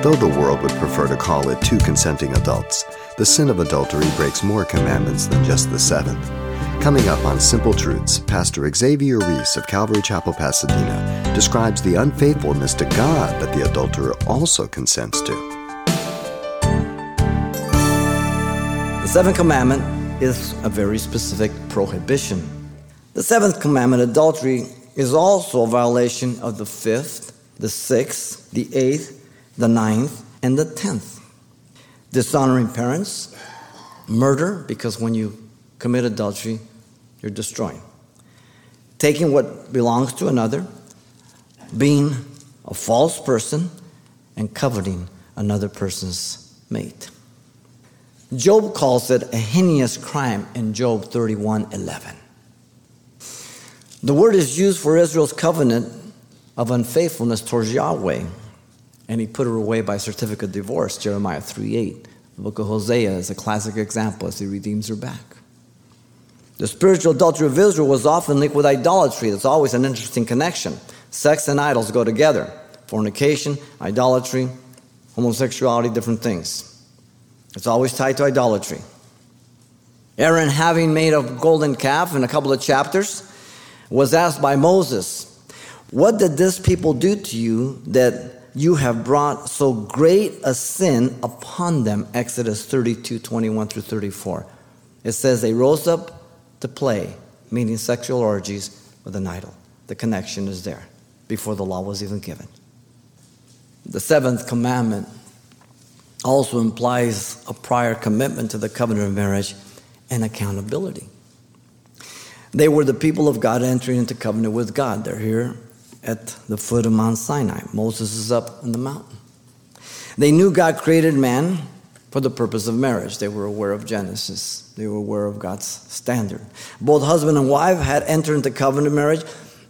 Though the world would prefer to call it two consenting adults, the sin of adultery breaks more commandments than just the seventh. Coming up on Simple Truths, Pastor Xavier Reese of Calvary Chapel, Pasadena, describes the unfaithfulness to God that the adulterer also consents to. The seventh commandment is a very specific prohibition. The seventh commandment, adultery, is also a violation of the fifth, the sixth, the eighth, the ninth, and the tenth. Dishonoring parents, murder, because when you commit adultery, you're destroying. Taking what belongs to another, being a false person, and coveting another person's mate. Job calls it a heinous crime in Job 31 11. The word is used for Israel's covenant of unfaithfulness towards Yahweh and he put her away by certificate of divorce, Jeremiah 3 8. The book of Hosea is a classic example as he redeems her back. The spiritual adultery of Israel was often linked with idolatry. That's always an interesting connection. Sex and idols go together fornication, idolatry, homosexuality, different things. It's always tied to idolatry. Aaron, having made a golden calf in a couple of chapters, was asked by Moses, What did this people do to you that you have brought so great a sin upon them. Exodus 32 21 through 34. It says they rose up to play, meaning sexual orgies with an idol. The connection is there before the law was even given. The seventh commandment also implies a prior commitment to the covenant of marriage and accountability. They were the people of God entering into covenant with God. They're here at the foot of Mount Sinai. Moses is up in the mountain. They knew God created man for the purpose of marriage. They were aware of Genesis, they were aware of God's standard. Both husband and wife had entered into covenant marriage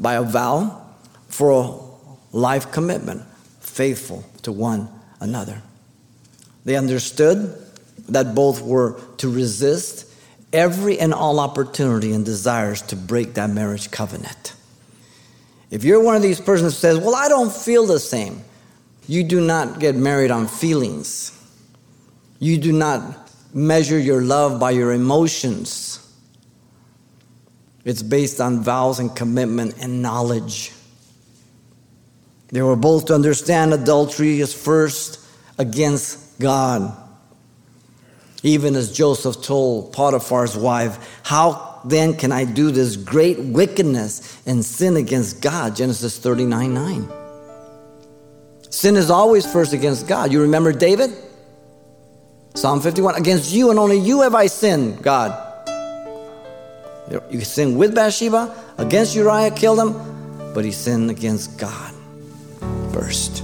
by a vow for a life commitment, faithful to one another. They understood that both were to resist every and all opportunity and desires to break that marriage covenant. If you're one of these persons who says, Well, I don't feel the same, you do not get married on feelings. You do not measure your love by your emotions. It's based on vows and commitment and knowledge. They were both to understand adultery is first against God. Even as Joseph told Potiphar's wife, How then can I do this great wickedness and sin against God? Genesis 39 9. Sin is always first against God. You remember David? Psalm 51 Against you and only you have I sinned, God. You sin with Bathsheba, against Uriah, killed him, but he sinned against God first.